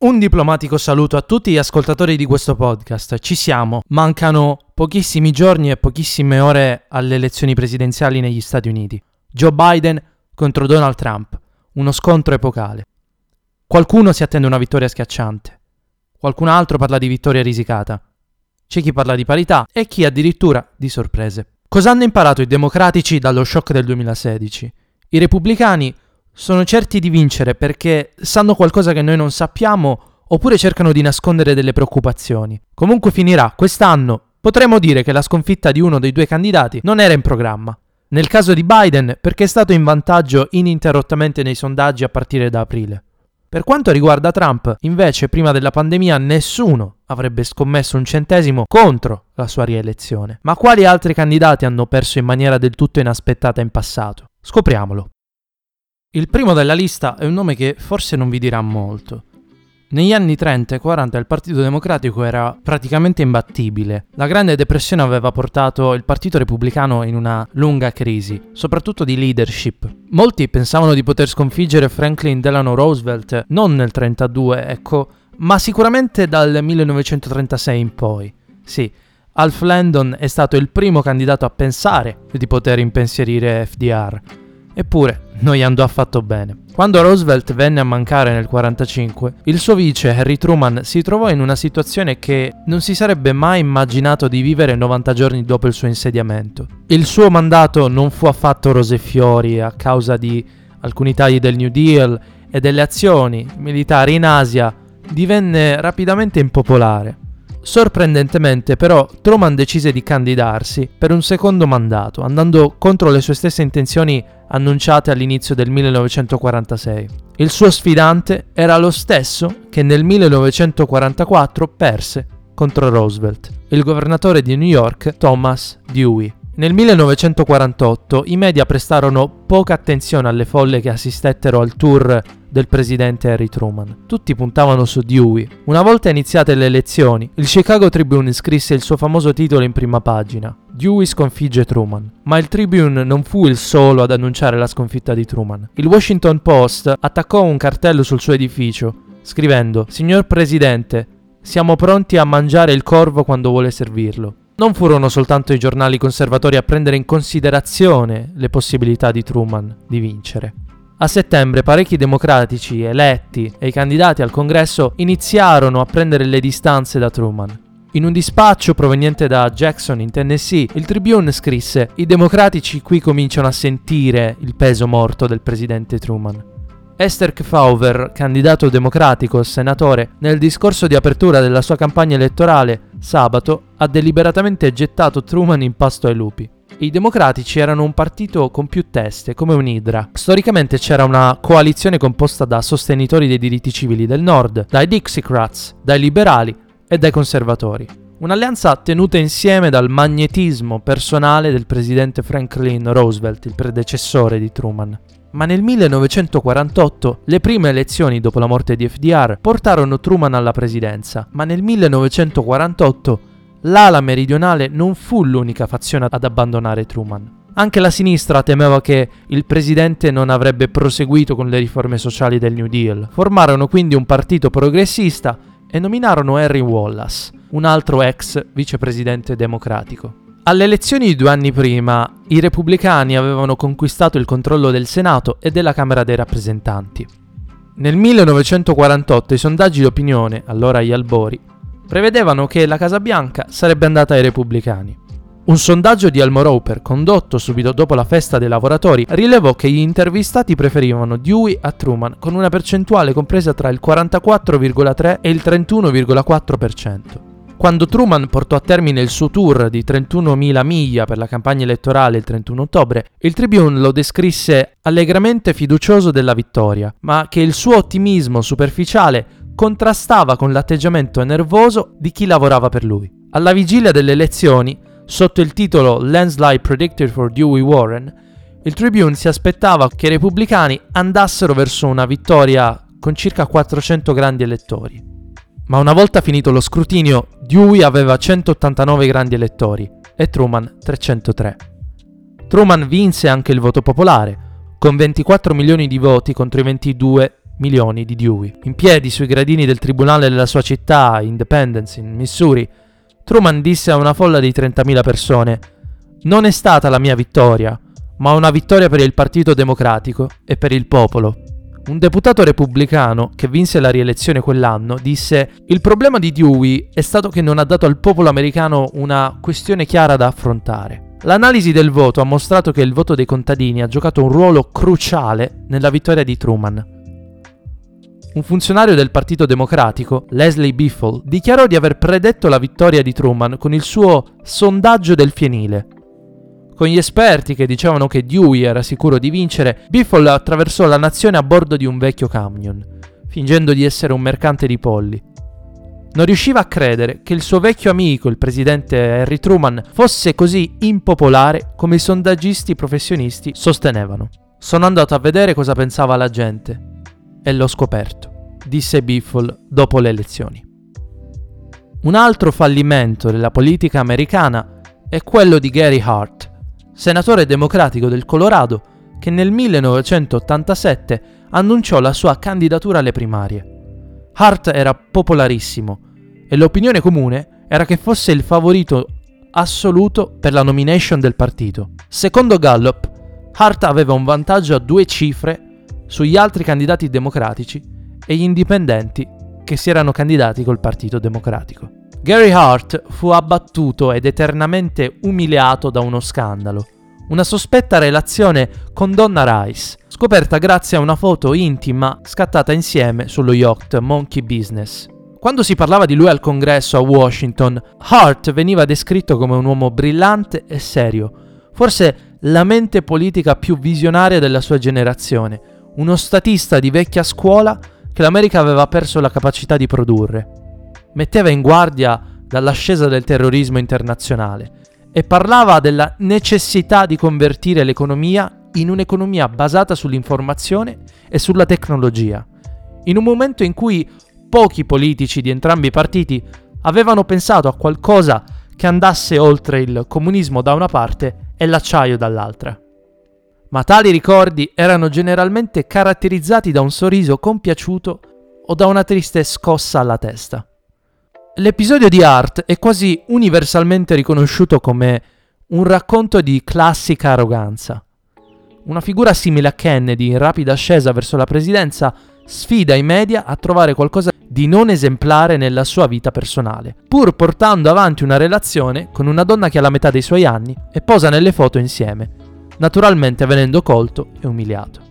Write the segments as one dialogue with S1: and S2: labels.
S1: Un diplomatico saluto a tutti gli ascoltatori di questo podcast. Ci siamo, mancano pochissimi giorni e pochissime ore alle elezioni presidenziali negli Stati Uniti. Joe Biden contro Donald Trump, uno scontro epocale. Qualcuno si attende una vittoria schiacciante, qualcun altro parla di vittoria risicata. C'è chi parla di parità e chi addirittura di sorprese. Cosa hanno imparato i democratici dallo shock del 2016? I repubblicani sono certi di vincere perché sanno qualcosa che noi non sappiamo oppure cercano di nascondere delle preoccupazioni. Comunque finirà, quest'anno potremmo dire che la sconfitta di uno dei due candidati non era in programma. Nel caso di Biden perché è stato in vantaggio ininterrottamente nei sondaggi a partire da aprile. Per quanto riguarda Trump, invece, prima della pandemia nessuno avrebbe scommesso un centesimo contro la sua rielezione. Ma quali altri candidati hanno perso in maniera del tutto inaspettata in passato? Scopriamolo. Il primo della lista è un nome che forse non vi dirà molto. Negli anni 30 e 40 il Partito Democratico era praticamente imbattibile. La Grande Depressione aveva portato il Partito Repubblicano in una lunga crisi, soprattutto di leadership. Molti pensavano di poter sconfiggere Franklin Delano Roosevelt non nel 32, ecco, ma sicuramente dal 1936 in poi. Sì, Alf Landon è stato il primo candidato a pensare di poter impensierire FDR. Eppure, non gli andò affatto bene. Quando Roosevelt venne a mancare nel 1945, il suo vice Harry Truman si trovò in una situazione che non si sarebbe mai immaginato di vivere 90 giorni dopo il suo insediamento. Il suo mandato non fu affatto rose e fiori a causa di alcuni tagli del New Deal e delle azioni militari in Asia, divenne rapidamente impopolare. Sorprendentemente però Truman decise di candidarsi per un secondo mandato, andando contro le sue stesse intenzioni annunciate all'inizio del 1946. Il suo sfidante era lo stesso che nel 1944 perse contro Roosevelt, il governatore di New York Thomas Dewey. Nel 1948 i media prestarono poca attenzione alle folle che assistettero al tour del presidente Harry Truman. Tutti puntavano su Dewey. Una volta iniziate le elezioni, il Chicago Tribune scrisse il suo famoso titolo in prima pagina. Dewey sconfigge Truman. Ma il Tribune non fu il solo ad annunciare la sconfitta di Truman. Il Washington Post attaccò un cartello sul suo edificio, scrivendo: Signor Presidente, siamo pronti a mangiare il corvo quando vuole servirlo. Non furono soltanto i giornali conservatori a prendere in considerazione le possibilità di Truman di vincere. A settembre parecchi democratici eletti e i candidati al congresso iniziarono a prendere le distanze da Truman. In un dispaccio proveniente da Jackson in Tennessee, il Tribune scrisse I democratici qui cominciano a sentire il peso morto del presidente Truman. Esther Kfauver, candidato democratico senatore, nel discorso di apertura della sua campagna elettorale, sabato, ha deliberatamente gettato Truman in pasto ai lupi. I democratici erano un partito con più teste, come un'idra. Storicamente c'era una coalizione composta da sostenitori dei diritti civili del nord, dai Dixiecrats, dai liberali e dai conservatori. Un'alleanza tenuta insieme dal magnetismo personale del presidente Franklin Roosevelt, il predecessore di Truman. Ma nel 1948 le prime elezioni dopo la morte di FDR portarono Truman alla presidenza, ma nel 1948 l'ala meridionale non fu l'unica fazione ad abbandonare Truman. Anche la sinistra temeva che il presidente non avrebbe proseguito con le riforme sociali del New Deal. Formarono quindi un partito progressista e nominarono Henry Wallace, un altro ex vicepresidente democratico. Alle elezioni di due anni prima, i repubblicani avevano conquistato il controllo del Senato e della Camera dei rappresentanti. Nel 1948 i sondaggi d'opinione, allora agli albori, prevedevano che la Casa Bianca sarebbe andata ai repubblicani. Un sondaggio di Elmo Roper, condotto subito dopo la festa dei lavoratori, rilevò che gli intervistati preferivano Dewey a Truman con una percentuale compresa tra il 44,3 e il 31,4%. Quando Truman portò a termine il suo tour di 31.000 miglia per la campagna elettorale il 31 ottobre, il Tribune lo descrisse allegramente fiducioso della vittoria, ma che il suo ottimismo superficiale contrastava con l'atteggiamento nervoso di chi lavorava per lui. Alla vigilia delle elezioni, sotto il titolo Landslide Predicted for Dewey Warren, il Tribune si aspettava che i repubblicani andassero verso una vittoria con circa 400 grandi elettori. Ma una volta finito lo scrutinio, Dewey aveva 189 grandi elettori e Truman 303. Truman vinse anche il voto popolare, con 24 milioni di voti contro i 22 milioni di Dewey. In piedi sui gradini del tribunale della sua città, Independence, in Missouri, Truman disse a una folla di 30.000 persone: Non è stata la mia vittoria, ma una vittoria per il Partito Democratico e per il popolo. Un deputato repubblicano che vinse la rielezione quell'anno disse: Il problema di Dewey è stato che non ha dato al popolo americano una questione chiara da affrontare. L'analisi del voto ha mostrato che il voto dei contadini ha giocato un ruolo cruciale nella vittoria di Truman. Un funzionario del Partito Democratico, Leslie Biffle, dichiarò di aver predetto la vittoria di Truman con il suo sondaggio del fienile. Con gli esperti che dicevano che Dewey era sicuro di vincere, Biffle attraversò la nazione a bordo di un vecchio camion, fingendo di essere un mercante di polli. Non riusciva a credere che il suo vecchio amico, il presidente Harry Truman, fosse così impopolare come i sondaggisti professionisti sostenevano. Sono andato a vedere cosa pensava la gente e l'ho scoperto, disse Biffle dopo le elezioni. Un altro fallimento della politica americana è quello di Gary Hart, senatore democratico del Colorado, che nel 1987 annunciò la sua candidatura alle primarie. Hart era popolarissimo e l'opinione comune era che fosse il favorito assoluto per la nomination del partito. Secondo Gallup, Hart aveva un vantaggio a due cifre sugli altri candidati democratici e gli indipendenti che si erano candidati col Partito Democratico. Gary Hart fu abbattuto ed eternamente umiliato da uno scandalo, una sospetta relazione con Donna Rice, scoperta grazie a una foto intima scattata insieme sullo yacht Monkey Business. Quando si parlava di lui al congresso a Washington, Hart veniva descritto come un uomo brillante e serio, forse la mente politica più visionaria della sua generazione, uno statista di vecchia scuola che l'America aveva perso la capacità di produrre. Metteva in guardia dall'ascesa del terrorismo internazionale e parlava della necessità di convertire l'economia in un'economia basata sull'informazione e sulla tecnologia, in un momento in cui pochi politici di entrambi i partiti avevano pensato a qualcosa che andasse oltre il comunismo da una parte e l'acciaio dall'altra. Ma tali ricordi erano generalmente caratterizzati da un sorriso compiaciuto o da una triste scossa alla testa. L'episodio di Art è quasi universalmente riconosciuto come un racconto di classica arroganza. Una figura simile a Kennedy in rapida ascesa verso la presidenza sfida i media a trovare qualcosa di non esemplare nella sua vita personale, pur portando avanti una relazione con una donna che ha la metà dei suoi anni e posa nelle foto insieme, naturalmente venendo colto e umiliato.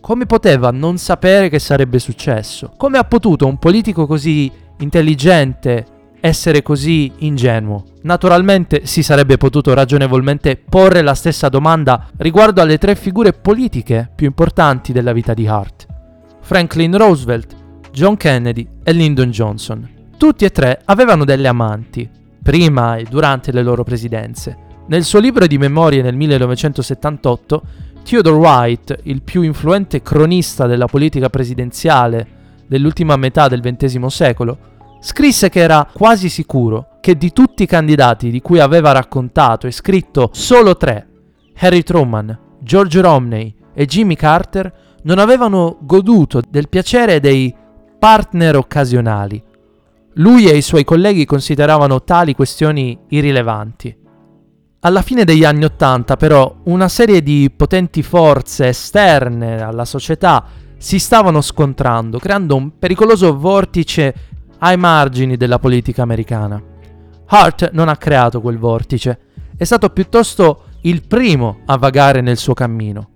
S1: Come poteva non sapere che sarebbe successo? Come ha potuto un politico così intelligente essere così ingenuo? Naturalmente si sarebbe potuto ragionevolmente porre la stessa domanda riguardo alle tre figure politiche più importanti della vita di Hart. Franklin Roosevelt, John Kennedy e Lyndon Johnson. Tutti e tre avevano delle amanti, prima e durante le loro presidenze. Nel suo libro di memorie nel 1978, Theodore White, il più influente cronista della politica presidenziale dell'ultima metà del XX secolo, scrisse che era quasi sicuro che di tutti i candidati di cui aveva raccontato e scritto solo tre, Harry Truman, George Romney e Jimmy Carter, non avevano goduto del piacere dei partner occasionali. Lui e i suoi colleghi consideravano tali questioni irrilevanti. Alla fine degli anni Ottanta, però, una serie di potenti forze esterne alla società si stavano scontrando, creando un pericoloso vortice ai margini della politica americana. Hart non ha creato quel vortice, è stato piuttosto il primo a vagare nel suo cammino.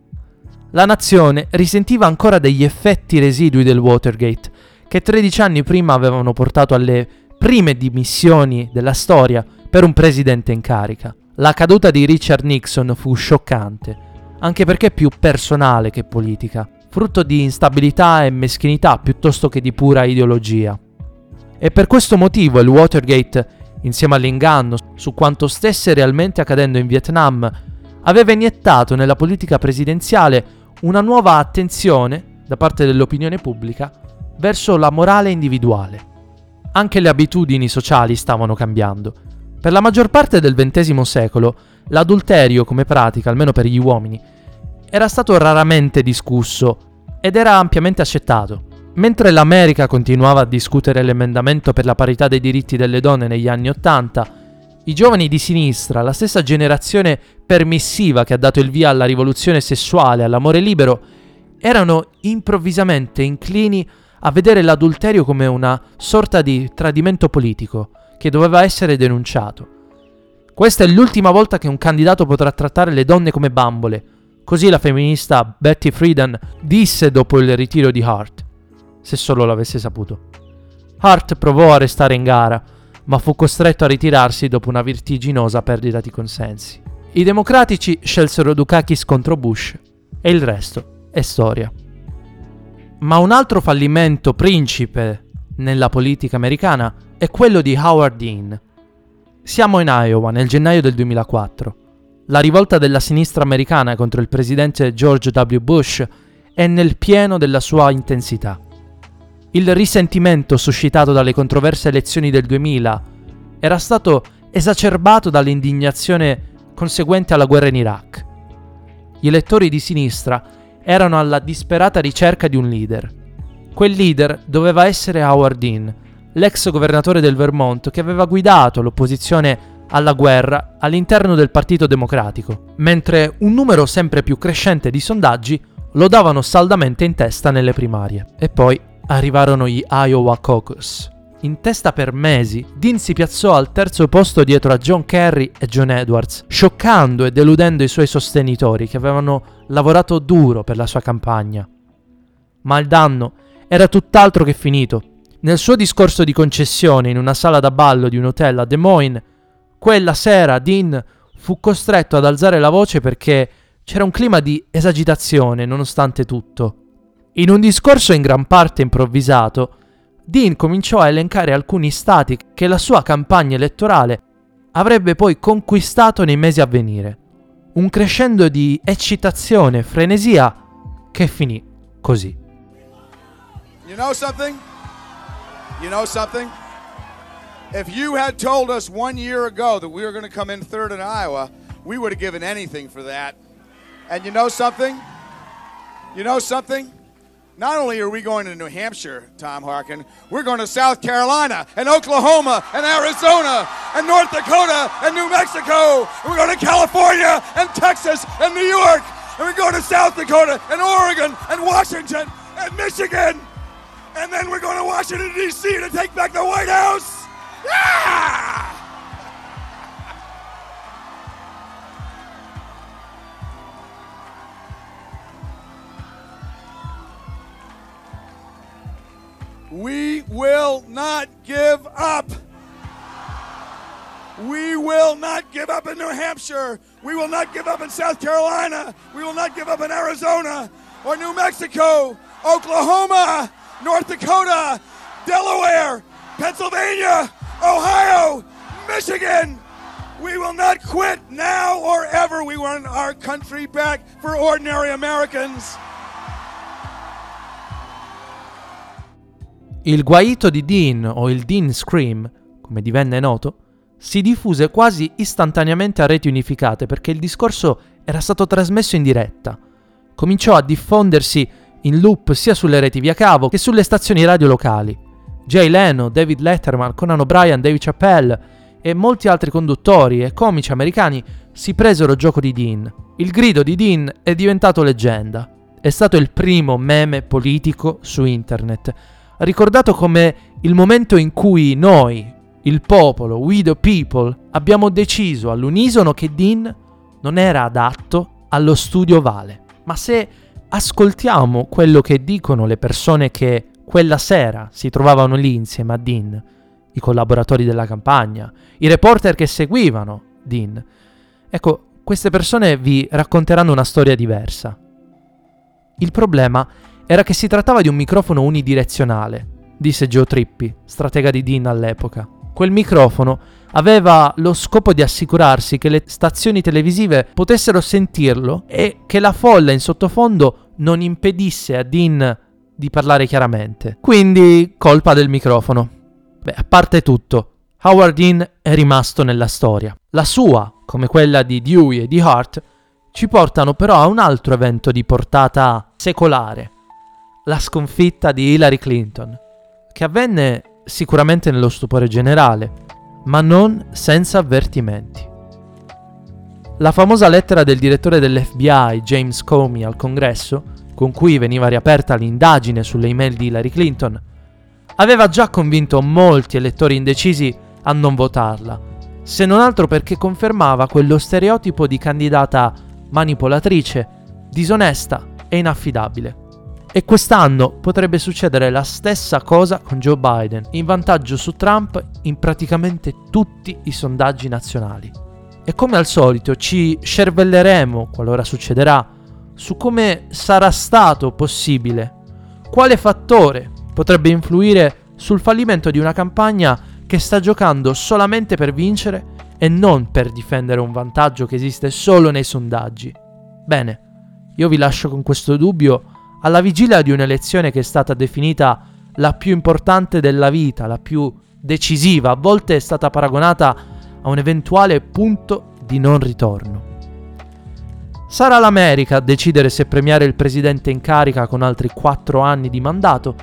S1: La nazione risentiva ancora degli effetti residui del Watergate, che 13 anni prima avevano portato alle prime dimissioni della storia per un presidente in carica. La caduta di Richard Nixon fu scioccante, anche perché più personale che politica. frutto di instabilità e meschinità piuttosto che di pura ideologia. E per questo motivo il Watergate, insieme all'inganno su quanto stesse realmente accadendo in Vietnam, aveva iniettato nella politica presidenziale una nuova attenzione da parte dell'opinione pubblica verso la morale individuale. Anche le abitudini sociali stavano cambiando. Per la maggior parte del XX secolo, l'adulterio come pratica, almeno per gli uomini, era stato raramente discusso ed era ampiamente accettato. Mentre l'America continuava a discutere l'emendamento per la parità dei diritti delle donne negli anni Ottanta, i giovani di sinistra, la stessa generazione permissiva che ha dato il via alla rivoluzione sessuale, all'amore libero, erano improvvisamente inclini a vedere l'adulterio come una sorta di tradimento politico che doveva essere denunciato. Questa è l'ultima volta che un candidato potrà trattare le donne come bambole, così la femminista Betty Friedan disse dopo il ritiro di Hart, se solo l'avesse saputo. Hart provò a restare in gara, ma fu costretto a ritirarsi dopo una vertiginosa perdita di consensi. I democratici scelsero Dukakis contro Bush e il resto è storia. Ma un altro fallimento principe nella politica americana è quello di Howard Dean. Siamo in Iowa nel gennaio del 2004. La rivolta della sinistra americana contro il presidente George W. Bush è nel pieno della sua intensità. Il risentimento suscitato dalle controverse elezioni del 2000 era stato esacerbato dall'indignazione conseguente alla guerra in Iraq. Gli elettori di sinistra erano alla disperata ricerca di un leader. Quel leader doveva essere Howard Dean, l'ex governatore del Vermont che aveva guidato l'opposizione alla guerra all'interno del Partito Democratico, mentre un numero sempre più crescente di sondaggi lo davano saldamente in testa nelle primarie. E poi arrivarono gli Iowa Caucus. In testa per mesi, Dean si piazzò al terzo posto dietro a John Kerry e John Edwards, scioccando e deludendo i suoi sostenitori che avevano lavorato duro per la sua campagna. Ma il danno era tutt'altro che finito. Nel suo discorso di concessione in una sala da ballo di un hotel a Des Moines, quella sera Dean fu costretto ad alzare la voce perché c'era un clima di esagitazione nonostante tutto. In un discorso in gran parte improvvisato, Dean cominciò a elencare alcuni stati che la sua campagna elettorale avrebbe poi conquistato nei mesi a venire. Un crescendo di eccitazione e frenesia che finì così.
S2: You know something? You know something? If you had told us one year ago that we were going to come in third in Iowa, we would have given anything for that. And you know something? You know something? Not only are we going to New Hampshire, Tom Harkin, we're going to South Carolina and Oklahoma and Arizona and North Dakota and New Mexico. And we're going to California and Texas and New York. And we're going to South Dakota and Oregon and Washington and Michigan. And then we're going to Washington, D.C. to take back the White House. Yeah! We will not give up. We will not give up in New Hampshire. We will not give up in South Carolina. We will not give up in Arizona or New Mexico, Oklahoma, North Dakota, Delaware, Pennsylvania, Ohio, Michigan. We will not quit now or ever. We want our country back for ordinary Americans.
S1: Il guaito di Dean o il Dean Scream, come divenne noto, si diffuse quasi istantaneamente a reti unificate perché il discorso era stato trasmesso in diretta. Cominciò a diffondersi in loop sia sulle reti via cavo che sulle stazioni radio locali. Jay Leno, David Letterman, Conan O'Brien, David Chappelle e molti altri conduttori e comici americani si presero gioco di Dean. Il grido di Dean è diventato leggenda. È stato il primo meme politico su internet ricordato come il momento in cui noi, il popolo, we the people, abbiamo deciso all'unisono che Dean non era adatto allo studio Vale. Ma se ascoltiamo quello che dicono le persone che quella sera si trovavano lì insieme a Dean, i collaboratori della campagna, i reporter che seguivano Dean, ecco, queste persone vi racconteranno una storia diversa. Il problema era che si trattava di un microfono unidirezionale, disse Joe Trippi, stratega di Dean all'epoca. Quel microfono aveva lo scopo di assicurarsi che le stazioni televisive potessero sentirlo e che la folla in sottofondo non impedisse a Dean di parlare chiaramente. Quindi colpa del microfono. Beh, a parte tutto, Howard Dean è rimasto nella storia. La sua, come quella di Dewey e di Hart, ci portano però a un altro evento di portata secolare, la sconfitta di Hillary Clinton, che avvenne sicuramente nello stupore generale, ma non senza avvertimenti. La famosa lettera del direttore dell'FBI James Comey al congresso, con cui veniva riaperta l'indagine sulle email di Hillary Clinton, aveva già convinto molti elettori indecisi a non votarla, se non altro perché confermava quello stereotipo di candidata manipolatrice, disonesta e inaffidabile. E quest'anno potrebbe succedere la stessa cosa con Joe Biden, in vantaggio su Trump in praticamente tutti i sondaggi nazionali. E come al solito ci scervelleremo, qualora succederà, su come sarà stato possibile, quale fattore potrebbe influire sul fallimento di una campagna che sta giocando solamente per vincere e non per difendere un vantaggio che esiste solo nei sondaggi. Bene, io vi lascio con questo dubbio alla vigilia di un'elezione che è stata definita la più importante della vita, la più decisiva, a volte è stata paragonata a un eventuale punto di non ritorno. Sarà l'America a decidere se premiare il presidente in carica con altri quattro anni di mandato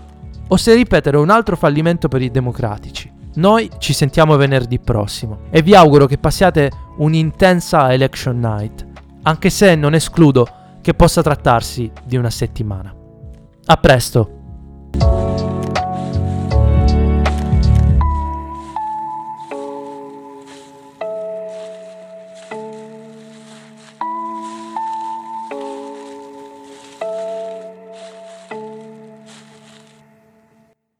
S1: o se ripetere un altro fallimento per i democratici. Noi ci sentiamo venerdì prossimo e vi auguro che passiate un'intensa election night, anche se non escludo che possa trattarsi di una settimana. A presto!